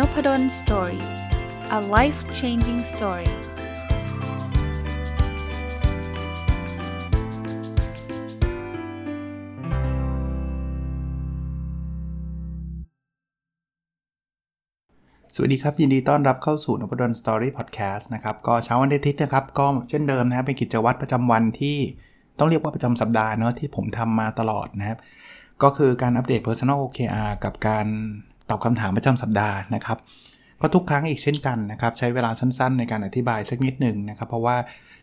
Nopadol Story a life changing story สวัสดีครับ ยินดีต้อนรับเข้าสู่นพดล Story พอดแคสต์นะครับ ก็เช้าวันอาทิตย์นะครับ ก็เช่นเดิมนะครับเป็นกิจวัตรประจำวันที่ต้องเรียกว่าประจำสัปดาห์เนาะที่ผมทำมาตลอดนะครับ ก็คือการอัปเดต Personal OKR กับการ ตอบคำถามประจำสัปดาห์นะครับ ก็ทุกครั้งอีกเช่นกันนะครับ ใช้เวลาสั้นๆ ในการอธิบายสักนิดหนึ่งนะครับ เพราะว่า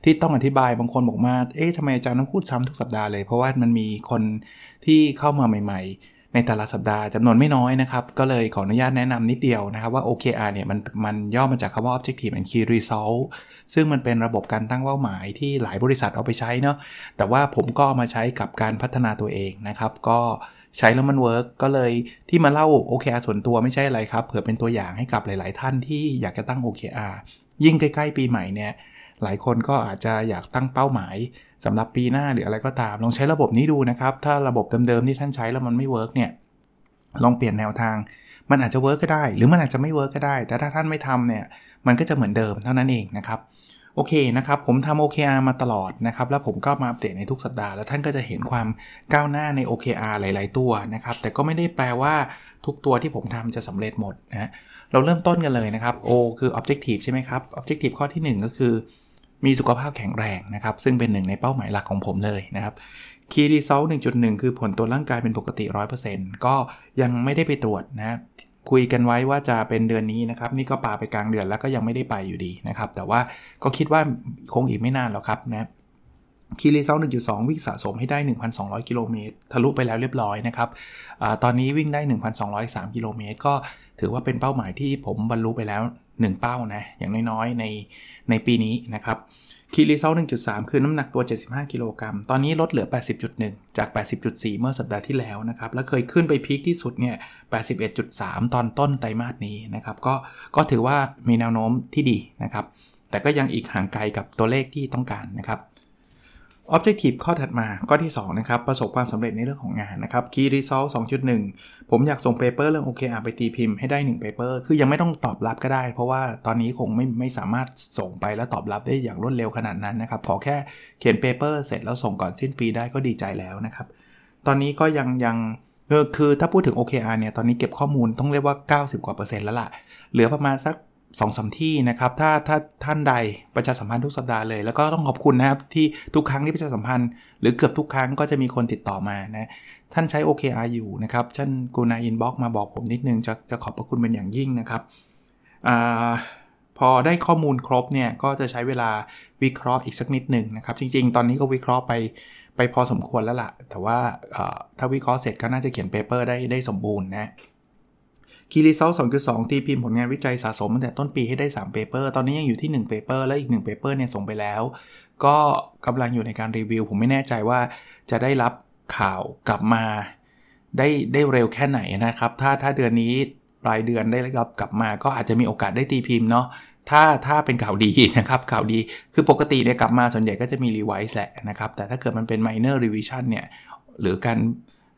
ที่ต้องอธิบายบางคนบอกมาเอ๊ะทำไมอาจารย์ต้องพูดซ้ำทุกสัปดาห์เลย เพราะว่ามันมีคนที่เข้ามาใหม่ ๆ ในแต่ละสัปดาห์จำนวนไม่น้อยนะครับ ก็เลยขออนุญาตแนะนำนิดเดียวนะครับว่า OKR เนี่ยมันมันย่อมาจากคำว่า Objective and Key Result ซึ่งมันเป็นระบบการตั้งเป้าหมายที่หลายบริษัทเอาไปใช้เนาะแต่ว่าผมก็เอามาใช้กับการพัฒนาตัวเองนะครับ ก็ ใช้แล้วมัน work ก็เลยที่มาเล่า OKR ส่วนตัวไม่ใช่อะไรครับ เผื่อเป็นตัวอย่างให้กับหลาย ๆ ท่านที่อยากจะตั้ง OKR ยิ่งใกล้ ๆ ปีใหม่เนี่ยหลายคนก็อาจจะอยากตั้งเป้าหมายสำหรับปีหน้าหรืออะไรก็ตาม ลองใช้ระบบนี้ดูนะครับ ถ้าระบบเดิม ๆ ที่ท่านใช้แล้วมันไม่ work เนี่ยลองเปลี่ยนแนวทาง มันอาจจะ work ก็ได้ หรือมันอาจจะไม่ work ก็ได้ แต่ถ้าท่านไม่ทำเนี่ยมันก็จะเหมือนเดิมเท่านั้นเองนะครับ โอเคนะครับผมทำ OKR มาตลอดนะครับแล้วผมก็มาอัปเดตในทุกสัปดาห์แล้วท่านก็จะเห็นความก้าวหน้าใน OKR หลาย ๆ ตัวนะครับแต่ก็ไม่ได้แปลว่าทุกตัวที่ผมทำจะสำเร็จหมดนะเราเริ่มต้นกันเลยนะครับ O คือ Objective ใช่ไหมครับ Objective ข้อที่ 1 ก็คือ มีสุขภาพแข็งแรงนะครับซึ่งเป็นหนึ่งในเป้าหมายหลักของผมเลยนะครับ Key Result 1.1 คือผลตัวร่างกายเป็นปกติ 100%ก็ยังไม่ได้ไปตรวจนะ คุยกันไว้ว่าจะเป็นเดือนนี้นะครับ นี่ก็ปาไปกลางเดือนแล้วก็ยังไม่ได้ไปอยู่ดีนะครับ แต่ว่าก็คิดว่าคงอีกไม่นานหรอกครับนะ Key Result 1.2 วิ่งสะสมให้ได้ 1,200 กิโลเมตร ทะลุไปแล้วเรียบร้อยนะครับอตอนนี้วิ่งได้ 1,203 กิโลเมตร ก็ถือว่าเป็นเป้าหมายที่ผมบรรลุไปแล้ว 1 เป้านะ อย่างน้อยๆ ในในปีนี้นะครับ Key Result 1.3 คือน้ำหนักตัว 75 กิโลกรัม ตอนนี้ลดเหลือ 80.1 จาก 80.4 เมื่อสัปดาห์ที่แล้วนะครับ แล้วเคยขึ้นไป peak ที่สุดเนี่ย 81.3 ตอนต้นไตรมาสนี้นะครับ ก็ ก็ถือว่ามีแนวโน้มที่ดีนะครับ แต่ก็ยังอีกห่างไกลกับตัวเลขที่ต้องการนะครับ Objective ข้อถัดมาข้อที่2นะครับประสบความสำเร็จในเรื่องของงานนะครับ Key Result 2.1 ผมอยากส่ง paper เรื่อง OKR ไปตีพิมพ์ให้ได้1 paper คือยังไม่ต้องตอบรับก็ได้ เพราะว่าตอนนี้คงไม่ไม่สามารถส่งไปแล้วตอบรับได้อย่างรวดเร็วขนาดนั้นนะครับ ขอแค่เขียน paper เสร็จแล้วส่งก่อนสิ้นปีได้ก็ดีใจแล้วนะครับ ตอนนี้ก็ยังยังคือถ้าพูดถึง OKR เนี่ยตอนนี้เก็บข้อมูลต้องเรียกว่า 90 กว่าเปอร์เซ็นต์แล้วล่ะเหลือประมาณสัก สองสาที่นะครับถ้าถ้าท่านใดประชาสัมพันธ์ทุกสัปดาห์เลย แล้วก็ต้องขอบคุณนะครับ ที่ทุกครั้งที่ประชาสัมพันธ์ หรือเกือบทุกครั้งก็จะมีคนติดต่อมานะท่านใช้ OKR อยู่นะครับท่านกูนาอินบ็อกมาบอกผมนิดนึงจะจะขอบพระคุณเป็นอย่างยิ่งนะครับอพอได้ข้อมูลครบเนี่ยก็จะใช้เวลาวิเคราะห์อีกสักนิดหนึ่งนะครับ จริง ๆ ตอนนี้ก็วิเคราะห์ไปไปพอสมควรแล้วละ่ะ แต่ว่าถ้าวิเคราะห์เสร็จก็น่าจะเขียน paper ได้ได้สมบูรณ์นะ Key Result 2.2ตีพิมพ์ผลงานวิจัยสะสมตั้งแต่ต้นปีให้ได้3 paper ตอนนี้ยังอยู่ที่1 paper และอีก1 paper เนี่ยส่งไปแล้ว ก็กำลังอยู่ในการรีวิว ผมไม่แน่ใจว่าจะได้รับข่าวกลับมาได้ได้เร็วแค่ไหนนะครับ ถ้าถ้าเดือนนี้ปลายเดือนได้รับกลับมา ก็อาจจะมีโอกาสได้ตีพิมพ์เนาะถ้าถ้าเป็นข่าวดีนะครับข่าวดีคือปกติเนี่ยกลับมาส่วนใหญ่ก็จะมีรีไวซ์แหละนะครับ แต่ถ้าเกิดมันเป็น minor revision เนี่ยหรือการ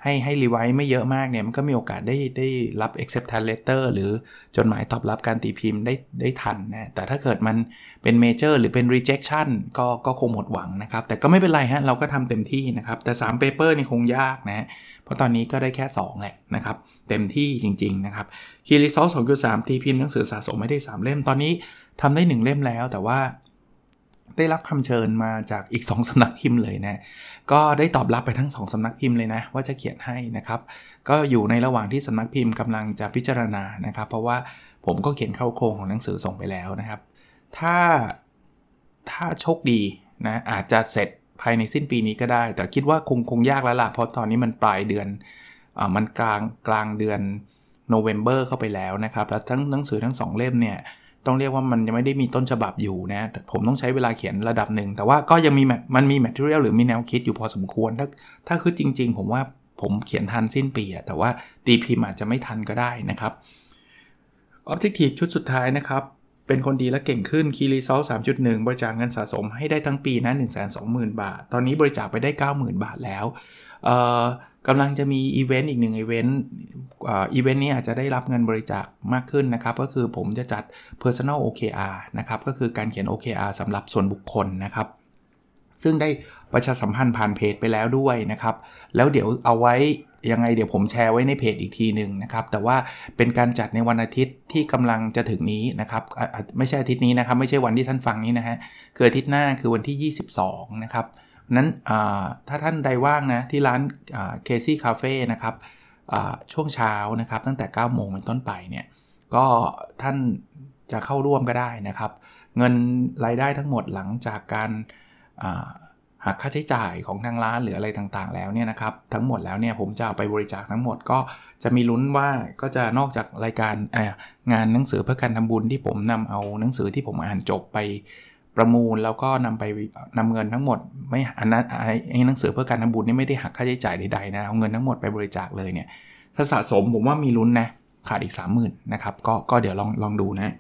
ให้ให้รีไวซ์ไม่เยอะมากเนี่ยมันก็มีโอกาสได้ได้รับ acceptance letter หรือจดหมายตอบรับการตีพิมพ์ได้ได้ทันนะแต่ถ้าเกิดมันเป็น major หรือเป็น rejection ก็ก็คงหมดหวังนะครับ แต่ก็ไม่เป็นไรฮะเราก็ทำเต็มที่นะครับ แต่ 3 paper นี่คงยากนะเพราะตอนนี้ก็ได้แค่ 2 แหละนะครับ เต็มที่จริง ๆ นะครับคีรีซอสองสามตีพิมพ์หนังสือสะสมไม่ได้ 3 เล่มตอนนี้ทำได้ 1 เล่มแล้วแต่ว่า ได้รับคำเชิญมาจากอีก 2สำนักพิมพ์เลยนะก็ได้ตอบรับไปทั้ง 2สำนักพิมพ์เลยนะ ว่าจะเขียนให้นะครับ ก็อยู่ในระหว่างที่สำนักพิมพ์กำลังจะพิจารณานะครับ เพราะว่าผมก็เขียนเข้าโครงของหนังสือส่งไปแล้วนะครับ ถ้าถ้าโชคดีนะอาจจะเสร็จภายในสิ้นปีนี้ก็ได้ แต่คิดว่าคงคงยากแล้วล่ะเพราะตอนนี้มันปลายเดือนอ่ามันกลางกลางเดือนโนเวม ber เข้าไปแล้วนะครับ แล้วทั้งหนังสือทั้ง 2 เล่มเนี่ย ต้องเรียกว่ามันยังไม่ได้มีต้นฉบับอยู่นะผมต้องใช้เวลาเขียนระดับหนึ่ง แต่ว่าก็ยังมีมันมี material หรือมีแนวคิดอยู่พอสมควร ถ้าถ้าคือจริง ๆ ผมว่าผมเขียนทันสิ้นปีแต่ว่าตีพิมพ์อาจจะไม่ทันก็ได้นะครับ Objective ชุดสุดท้ายนะครับ เป็นคนดีและเก่งขึ้น Key Result 3.1 บริจาคเงินสะสมให้ได้ทั้งปีนะ1 2 0 0 0 0 บาท ตอนนี้บริจาคไปได้ 90,000 บาทแล้วกำลังจะมีอีเวนต์อีกหนึ่งอีเวนต์ อีเวนต์นี้อาจจะได้รับเงินบริจาคมากขึ้นนะครับ ก็คือผมจะจัด Personal OKR นะครับ ก็คือการเขียน OKR สำหรับส่วนบุคคลนะครับ ซึ่งได้ประชาสัมพันธ์ผ่านเพจไปแล้วด้วยนะครับ แล้วเดี๋ยวเอาไว้ยังไงเดี๋ยวผมแชร์ไว้ในเพจอีกทีหนึ่งนะครับ แต่ว่าเป็นการจัดในวันอาทิตย์ที่กำลังจะถึงนี้นะครับ ไม่ใช่อาทิตย์นี้นะครับ ไม่ใช่วันที่ท่านฟังนี้นะฮะคืออาทิตย์หน้าคือวันที่ 22 นะครับนั้นถ้าท่านใดว่างนะที่ร้านเคซี่คาเฟ่นะครับ ช่วงเช้านะครับตั้งแต่ 9 โมงเป็นต้นไปเนี่ยก็ท่านจะเข้าร่วมก็ได้นะครับ เงินรายได้ทั้งหมดหลังจากการหักค่าใช้จ่ายของทางร้านหรืออะไรต่างๆ แล้วเนี่ยนะครับทั้งหมดแล้วเนี่ยผมจะเอาไปบริจาคทั้งหมดก็จะมีลุ้นว่าก็จะนอกจากรายการงานหนังสือเพื่อการทำบุญที่ผมนำเอาหนังสือที่ผมอ่านจบไป ประมูลแล้วก็นำไปนำเงินทั้งหมด ไม่อันนั้นไอ้หนังสือเพื่อการทำบุญนี่ไม่ได้หักค่าใช้จ่ายใดๆนะเอาเงินทั้งหมดไปบริจาคเลยเนี่ยถ้าสะสมผมว่ามีลุ้นนะขาดอีก 30,000นะครับก็ก็เดี๋ยวลองลองดูนะ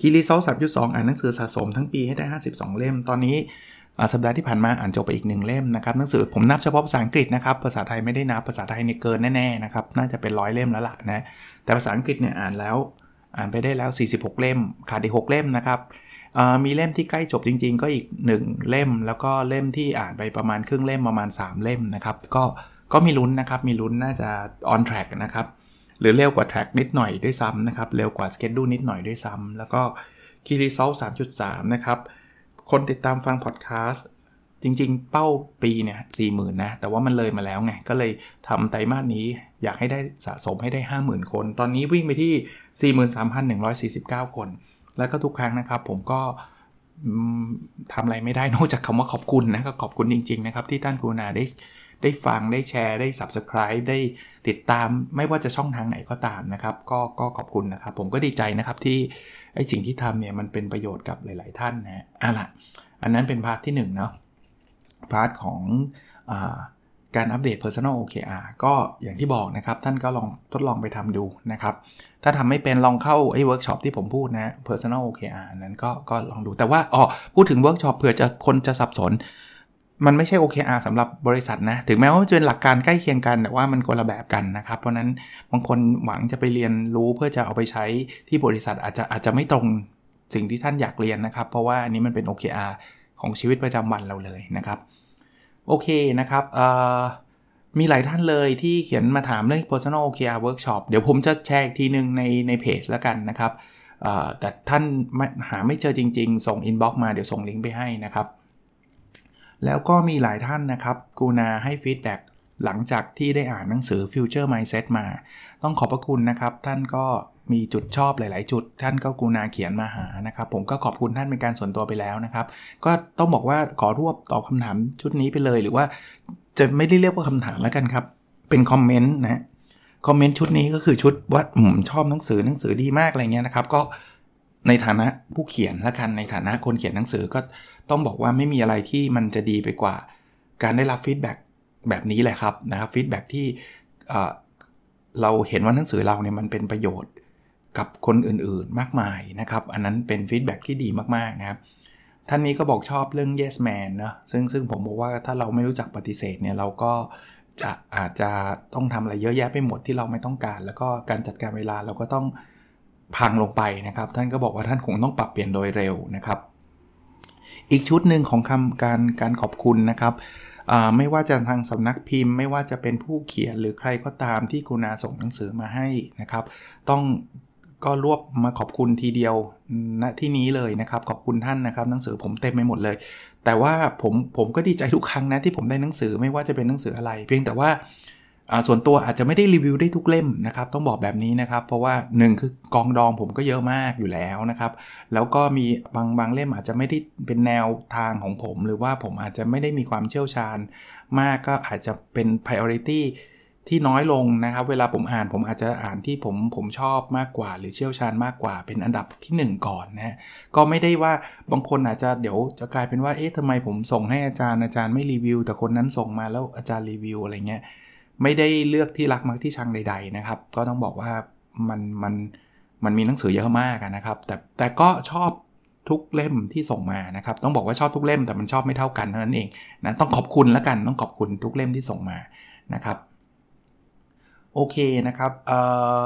คีรีโซลสามจุดสองอ่านหนังสือสะสมทั้งปีให้ได้ 52 เล่ม ตอนนี้สัปดาห์ที่ผ่านมาอ่านจบไปอีกหนึ่งเล่มนะครับหนังสือผมนับเฉพาะภาษาอังกฤษนะครับภาษาไทยไม่ได้นับภาษาไทยเนี่ยเกินแน่ๆนะครับน่าจะเป็นร้อยเล่มแล้วล่ะนะแต่ภาษาอังกฤษเนี่ยอ่านแล้วอ่านไปได้แล้ว 46 เล่ม ขาดอีก6เล่มนะครับ มีเล่มที่ใกล้จบจริง ๆ ก็อีก 1 เล่ม แล้วก็เล่มที่อ่านไปประมาณครึ่งเล่มประมาณ 3 เล่มนะครับ ก็ก็มีลุ้นนะครับ มีลุ้นน่าจะ on track นะครับ หรือเร็วกว่า track นิดหน่อยด้วยซ้ำนะครับ เร็วกว่า schedule นิดหน่อยด้วยซ้ำแล้วก็คีรีเซล3.3 นะครับ คนติดตามฟังพอดแคสต์จริง ๆ เป้าปีเนี่ยสี่หมื่นนะ แต่ว่ามันเลยมาแล้วไง ก็เลยทำไตรมาสนี้อยากให้ได้สะสมให้ได้ 50,000 คน ตอนนี้วิ่งไปที่ 43,149 คน แล้วก็ทุกครั้งนะครับ ผมก็ทำอะไรไม่ได้นอกจากคำว่าขอบคุณนะก็ขอบคุณจริง ๆ นะครับ ที่ท่านกรุณาได้ได้ฟังได้แชร์ได้ Subscribe ได้ติดตามไม่ว่าจะช่องทางไหนก็ตามนะครับ ก็ก็ขอบคุณนะครับ ผมก็ดีใจนะครับที่ไอสิ่งที่ทำเนี่ยมันเป็นประโยชน์กับหลาย ๆ ท่านนะอะละอันนั้นเป็นพาร์ทที่1เนาะpart ของอ การอัปเดต Personal OKR ก็อย่างที่บอกนะครับ ท่านก็ลองทดลองไปทำดูนะครับ ถ้าทำไม่เป็นลองเข้าไอ้เวิร์กช็อปที่ผมพูดนะ Personal OKR นั้นก็ก็ลองดูแต่ว่าอ๋อพูดถึงเวิร์กช็อปเผื่อจะคนจะสับสน มันไม่ใช่ OKR สำหรับบริษัทนะ ถึงแม้ว่าจะเป็นหลักการใกล้เคียงกัน แต่ว่ามันคนละแบบกันนะครับ เพราะนั้นบางคนหวังจะไปเรียนรู้เพื่อจะเอาไปใช้ที่บริษัทอาจจะอาจจะไม่ตรงสิ่งที่ท่านอยากเรียนนะครับ เพราะว่าอันนี้มันเป็น OKR ของชีวิตประจำวันเราเลยนะครับ โอเคนะครับมีหลายท่านเลยที่เขียนมาถามเรื่อง personal OKR workshop เดี๋ยวผมจะแชร์อีกทีหนึ่งในในเพจแล้วกันนะครับแต่ท่านหาไม่เจอจริง ๆ ส่ง inbox มาเดี๋ยวส่งลิงก์ไปให้นะครับ แล้วก็มีหลายท่านนะครับกูนาให้ฟีดแบ็ก หลังจากที่ได้อ่านหนังสือ Future Mindset มา ต้องขอบพระคุณนะครับ ท่านก็มีจุดชอบหลาย ๆ จุด ท่านก็กูนาเขียนมาหานะครับ ผมก็ขอบคุณท่านเป็นการส่วนตัวไปแล้วนะครับ ก็ต้องบอกว่าขอรวบตอบคำถามชุดนี้ไปเลย หรือว่าจะไม่ได้เรียกว่าคำถามแล้วกันครับ เป็นคอมเมนต์นะคอมเมนต์ชุดนี้ก็คือชุดว่าผมชอบหนังสือหนังสือดีมากอะไรเงี้ยนะครับ ก็ในฐานะผู้เขียนและกันในฐานะคนเขียนหนังสือก็ต้องบอกว่าไม่มีอะไรที่มันจะดีไปกว่า การได้รับฟีดแบ็ก แบบนี้แหละครับนะครับ feedback ที่เราเห็นว่าหนังสือเราเนี่ยมันเป็นประโยชน์กับคนอื่นๆมากมายนะครับ อันนั้นเป็น feedback ที่ดีมากๆนะครับ ท่านนี้ก็บอกชอบเรื่อง yes man นะซึ่งซึ่งผมบอกว่าถ้าเราไม่รู้จักปฏิเสธเนี่ยเราก็จะอาจจะต้องทำอะไรเยอะแยะไปหมดที่เราไม่ต้องการ แล้วก็การจัดการเวลาเราก็ต้องพังลงไปนะครับ ท่านก็บอกว่าท่านคงต้องปรับเปลี่ยนโดยเร็วนะครับ อีกชุดหนึ่งของคำการการขอบคุณนะครับ ไม่ว่าจะทางสำนักพิมพ์ ไม่ว่าจะเป็นผู้เขียนหรือใครก็ตามที่กุณาส่งหนังสือมาให้นะครับ ต้องก็รวบมาขอบคุณทีเดียวณที่นี้เลยนะครับ ขอบคุณท่านนะครับ หนังสือผมเต็มไปหมดเลย แต่ว่าผมผมก็ดีใจทุกครั้งนะที่ผมได้หนังสือไม่ว่าจะเป็นหนังสืออะไร เพียงแต่ว่า ส่วนตัวอาจจะไม่ได้รีวิวได้ทุกเล่มนะครับ ต้องบอกแบบนี้นะครับ เพราะว่า 1 คือกองดองผมก็เยอะมากอยู่แล้วนะครับ แล้วก็มีบางบางเล่มอาจจะไม่ได้เป็นแนวทางของผม หรือว่าผมอาจจะไม่ได้มีความเชี่ยวชาญ มากก็อาจจะเป็น priority ที่น้อยลงนะครับ เวลาผมอ่านผมอาจจะอ่านที่ผมผมชอบมากกว่า หรือเชี่ยวชาญมากกว่า เป็นอันดับที่ 1 ก่อนนะก็ไม่ได้ว่าบางคนอาจจะเดี๋ยวจะกลายเป็นว่าเอ๊ะทำไมผมส่งให้อาจารย์อาจารย์ไม่รีวิว แต่คนนั้นส่งมาแล้วอาจารย์รีวิวอะไรเงี้ย ไม่ได้เลือกที่รักมักที่ชังใด ๆ นะครับ ก็ต้องบอกว่ามันมันมันมีหนังสือเยอะมากนะครับ แต่แต่ก็ชอบทุกเล่มที่ส่งมานะครับ ต้องบอกว่าชอบทุกเล่มแต่มันชอบไม่เท่ากันเท่านั้นเองนะต้องขอบคุณแล้วกันต้องขอบคุณทุกเล่มที่ส่งมานะครับโอเคนะครับออ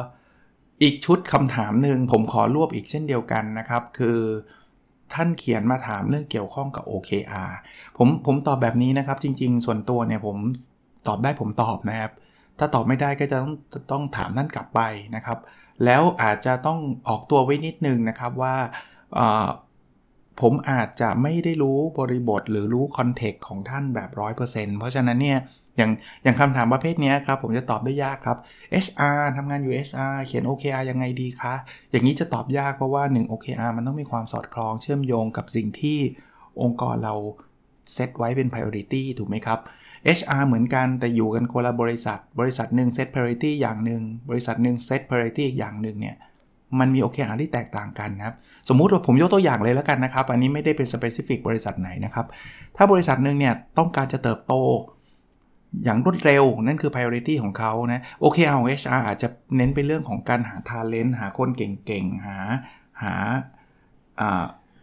อีกชุดคำถามหนึ่งผมขอรวบอีกเช่นเดียวกันนะครับ คือท่านเขียนมาถามเรื่องเกี่ยวข้องกับ OKR ผมผมตอบแบบนี้นะครับ จริง ๆ ส่วนตัวเนี่ยผม ตอบได้ผมตอบนะครับ ถ้าตอบไม่ได้ก็จะต้องต้องถามท่านกลับไปนะครับ แล้วอาจจะต้องออกตัวไว้นิดนึงนะครับว่าผมอาจจะไม่ได้รู้บริบทหรือรู้คอนเทกต์ของท่านแบบ 100%เพราะฉะนั้นเนี่ยอย่างอย่างคำถามประเภทนี้ครับ ผมจะตอบได้ยากครับ HR ทำงานอยู่ HR เขียน OKR ยังไงดีคะ อย่างนี้จะตอบยากเพราะว่า 1 OKR มันต้องมีความสอดคล้องเชื่อมโยงกับสิ่งที่องค์กรเราเซตไว้เป็น priority ถูกไหมครับ HR เหมือนกันแต่อยู่กันคนละบริษัท บริษัทหนึ่งเซต priority อย่างหนึ่งบริษัทหนึ่งเซต priority อีกอย่างหนึ่งเนี่ยมันมี OKR ที่แตกต่างกันนะครับสมมุติว่าผมยกตัวอย่างเลยแล้วกันนะครับ อันนี้ไม่ได้เป็น specific บริษัทไหนนะครับ ถ้าบริษัทหนึ่งเนี่ยต้องการจะเติบโตอย่างรวดเร็ว นั่นคือ priority ของเขานะ OKR ของ HR อาจจะเน้นไปเรื่องของการหา talent หาคนเก่งๆ หาหา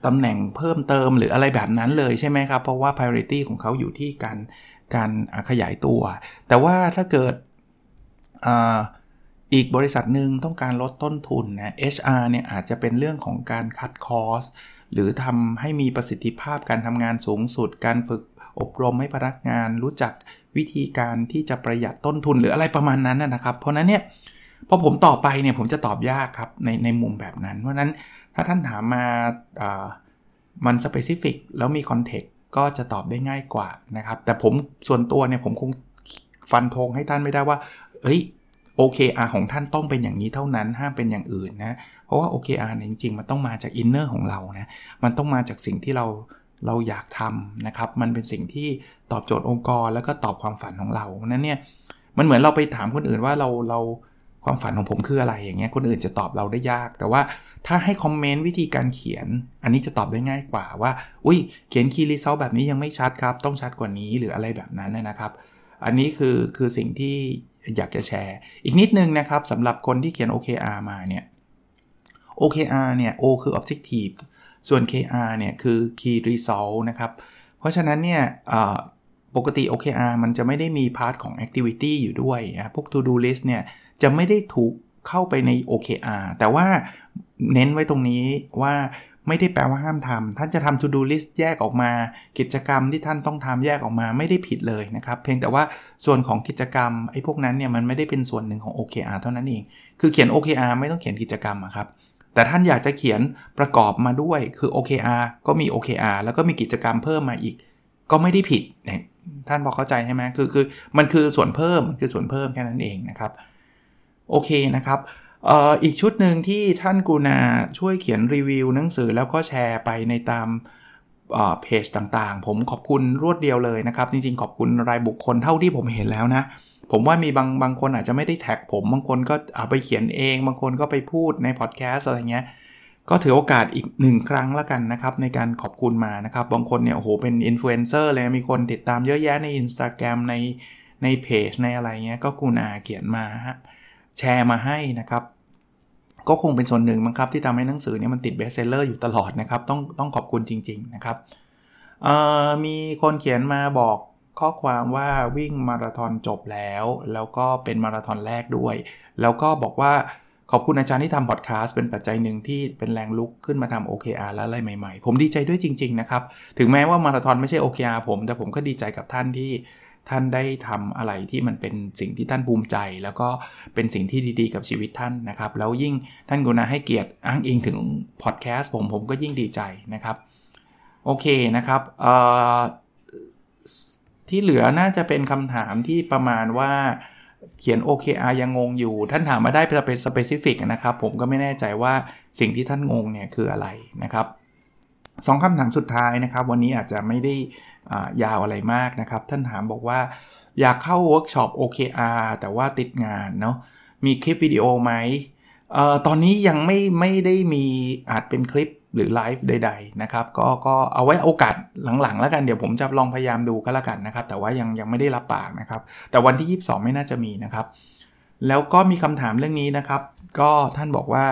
ตำแหน่งเพิ่มเติมหรืออะไรแบบนั้นเลยใช่ไหมครับ เพราะว่า priority ของเขาอยู่ที่การ การขยายตัว แต่ว่าถ้าเกิดออีกบริษัทหนึ่งต้องการลดต้นทุนนะ HR เนี่ยอาจจะเป็นเรื่องของการคัดคอสหรือทำให้มีประสิทธิภาพการทำงานสูงสุด การฝึกอบรมให้พนักงานรู้จักวิธีการที่จะประหยัดต้นทุนหรืออะไรประมาณนั้นนะครับ เพราะนั้นเนี่ยพอผมตอบไปเนี่ยผมจะตอบยากครับในในมุมแบบนั้น เพราะนั้นถ้าท่านถามมามัน specific แล้วมี context ก็จะตอบได้ง่ายกว่านะครับ แต่ผมส่วนตัวเนี่ยผมคงฟันธงให้ท่านไม่ได้ว่า เอ้ย OKR ของท่านต้องเป็นอย่างนี้เท่านั้น ห้ามเป็นอย่างอื่นนะ เพราะว่า OKR เนี่ยจริงๆ มันต้องมาจาก inner ของเรานะ มันต้องมาจากสิ่งที่เราเราอยากทำนะครับ มันเป็นสิ่งที่ตอบโจทย์องค์กรแล้วก็ตอบความฝันของเรา นั้นเนี่ย มันเหมือนเราไปถามคนอื่นว่าเราเราความฝันของผมคืออะไรอย่างเงี้ย คนอื่นจะตอบเราได้ยาก แต่ว่า ถ้าให้คอมเมนต์วิธีการเขียน อันนี้จะตอบได้ง่ายกว่าว่า อุ้ยเขียนคีย์รีเซลแบบนี้ยังไม่ชัดครับ ต้องชัดกว่านี้หรืออะไรแบบนั้นนะครับ อันนี้คือคือสิ่งที่อยากจะแชร์ อีกนิดนึงนะครับสำหรับคนที่เขียน OKR มาเนี่ย OKR เนี่ย O คือ objective ส่วน KR เนี่ยคือ key result นะครับ เพราะฉะนั้นเนี่ยปกติ OKR มันจะไม่ได้มี part ของ activity อยู่ด้วยนะพวก to do list เนี่ยจะไม่ได้ถูกเข้าไปใน OKR แต่ว่า เน้นไว้ตรงนี้ว่าไม่ได้แปลว่าห้ามทำท่านจะทำ to do list แยกออกมา กิจกรรมที่ท่านต้องทำแยกออกมาไม่ได้ผิดเลยนะครับ เพียงแต่ว่าส่วนของกิจกรรมไอ้พวกนั้นเนี่ยมันไม่ได้เป็นส่วนหนึ่งของ OKR เท่านั้นเอง คือเขียน OKR ไม่ต้องเขียนกิจกรรมครับ แต่ท่านอยากจะเขียนประกอบมาด้วยคือ OKR ก็มี OKR แล้วก็มีกิจกรรมเพิ่มมาอีก ก็ไม่ได้ผิด ท่านพอเข้าใจใช่ไหมคือคือมันคือส่วนเพิ่มคือส่วนเพิ่มแค่นั้นเองนะครับโอเคนะครับ อีกชุดหนึ่งที่ท่านกูนาช่วยเขียนรีวิวหนังสือแล้วก็แชร์ไปในตามเพจต่างๆ ผมขอบคุณรวดเดียวเลยนะครับ จริงๆ ขอบคุณรายบุคคลเท่าที่ผมเห็นแล้วนะ ผมว่ามีบางบางคนอาจจะไม่ได้แท็กผม บางคนก็เอาไปเขียนเอง บางคนก็ไปพูดในพอดแคสอะไรเงี้ย ก็ถือโอกาสอีกหนึ่งครั้งละกันนะครับ ในการขอบคุณมานะครับ บางคนเนี่ยโอ้โหเป็นอินฟลูเอนเซอร์เลยมีคนติดตามเยอะแยะใน Instagram ในในเพจในอะไรเงี้ยก็กูนาเขียนมาฮะ แชร์มาให้นะครับก็คงเป็นส่วนหนึ่งมั้งครับที่ทำให้หนังสือเนี่ยมันติด bestseller อยู่ตลอดนะครับต้องต้องขอบคุณจริง ๆ นะครับมีคนเขียนมาบอกข้อความว่าวิ่งมาราธอนจบแล้ว แล้วก็เป็นมาราธอนแรกด้วย แล้วก็บอกว่าขอบคุณอาจารย์ที่ทำพอดแคสต์เป็นปัจจัยหนึ่งที่เป็นแรงลุกขึ้นมาทำ OKR และอะไรใหม่ๆ ผมดีใจด้วยจริง ๆ นะครับ ถึงแม้ว่ามาราธอนไม่ใช่ OKR ผม แต่ผมก็ดีใจกับท่านที่ ท่านได้ทำอะไรที่มันเป็นสิ่งที่ท่านภูมิใจ แล้วก็เป็นสิ่งที่ดีๆ กับชีวิตท่านนะครับ แล้วยิ่งท่านกุณาให้เกียรติอ้างอิงถึงพอดแคสต์ผมผมก็ยิ่งดีใจนะครับ โอเคนะครับที่เหลือน่าจะเป็นคำถามที่ประมาณว่าเขียน OKR ยังงงอยู่ ท่านถามมาได้เป็น specific นะครับ ผมก็ไม่แน่ใจว่าสิ่งที่ท่านงงเนี่ยคืออะไรนะครับสองคำถามสุดท้ายนะครับ วันนี้อาจจะไม่ได้ ยาวอะไรมากนะครับ ท่านถามบอกว่า อยากเข้าเวิร์กช็อป OKR แต่ว่าติดงานเนาะมีคลิปวิดีโอไหมออตอนนี้ยังไม่ไม่ได้มีอาจเป็นคลิปหรือไลฟ์ใด ๆ นะครับ ก็ก็เอาไว้โอกาสหลังๆ แล้วกัน เดี๋ยวผมจะลองพยายามดูก็แล้วกันนะครับ แต่ว่ายังยังไม่ได้รับปากนะครับ แต่วันที่ 22 ไม่น่าจะมีนะครับ แล้วก็มีคำถามเรื่องนี้นะครับ ก็ท่านบอกว่า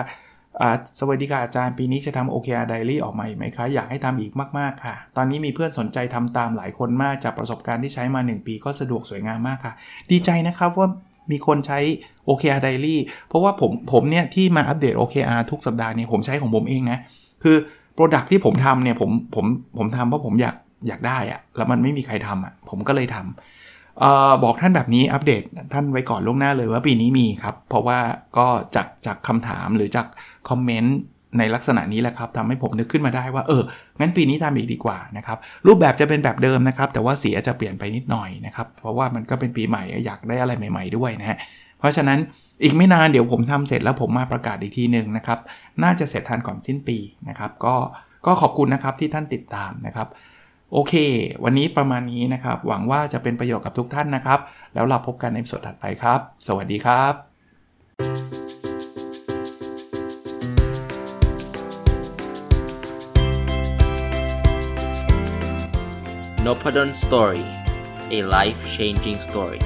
สวัสดีค่ะอาจารย์ปีนี้จะทำ OKR Diary ออกมาอีกไหมคะ อยากให้ทำอีกมากๆค่ะ ตอนนี้มีเพื่อนสนใจทำตามหลายคนมากจากประสบการณ์ที่ใช้มา 1 ปีก็สะดวกสวยงามมากค่ะ ดีใจนะครับว่ามีคนใช้ OKR Diary เพราะว่าผมผมเนี่ยที่มาอัปเดต OKR ทุกสัปดาห์เนี่ยผมใช้ของผมเองนะ คือ Product ที่ผมทำเนี่ยผมผมผมทำเพราะผมอยากอยากได้อะแล้วมันไม่มีใครทำอะผมก็เลยทำ ออบอกท่านแบบนี้อัปเดตท่านไว้ก่อนล่วงหน้าเลยว่าปีนี้มีครับ เพราะว่าก็จากจากคำถามหรือจากคอมเมนต์ในลักษณะนี้แหละครับทำให้ผมนึกขึ้นมาได้ว่าเออ งั้นปีนี้ทำอีกดีกว่านะครับ รูปแบบจะเป็นแบบเดิมนะครับ แต่ว่าสีอาจจะเปลี่ยนไปนิดหน่อยนะครับ เพราะว่ามันก็เป็นปีใหม่อยากได้อะไรใหม่ ๆด้วยนะฮะเพราะฉะนั้นอีกไม่นานเดี๋ยวผมทำเสร็จแล้วผมมาประกาศอีกทีหนึ่งนะครับ น่าจะเสร็จทันก่อนสิ้นปีนะครับ ก็ก็ขอบคุณนะครับที่ท่านติดตามนะครับ โอเค วันนี้ประมาณนี้นะครับ หวังว่าจะเป็นประโยชน์กับทุกท่านนะครับ แล้วเราพบกันในสดถัดไปครับ สวัสดีครับ n o p a d o n Story a life changing story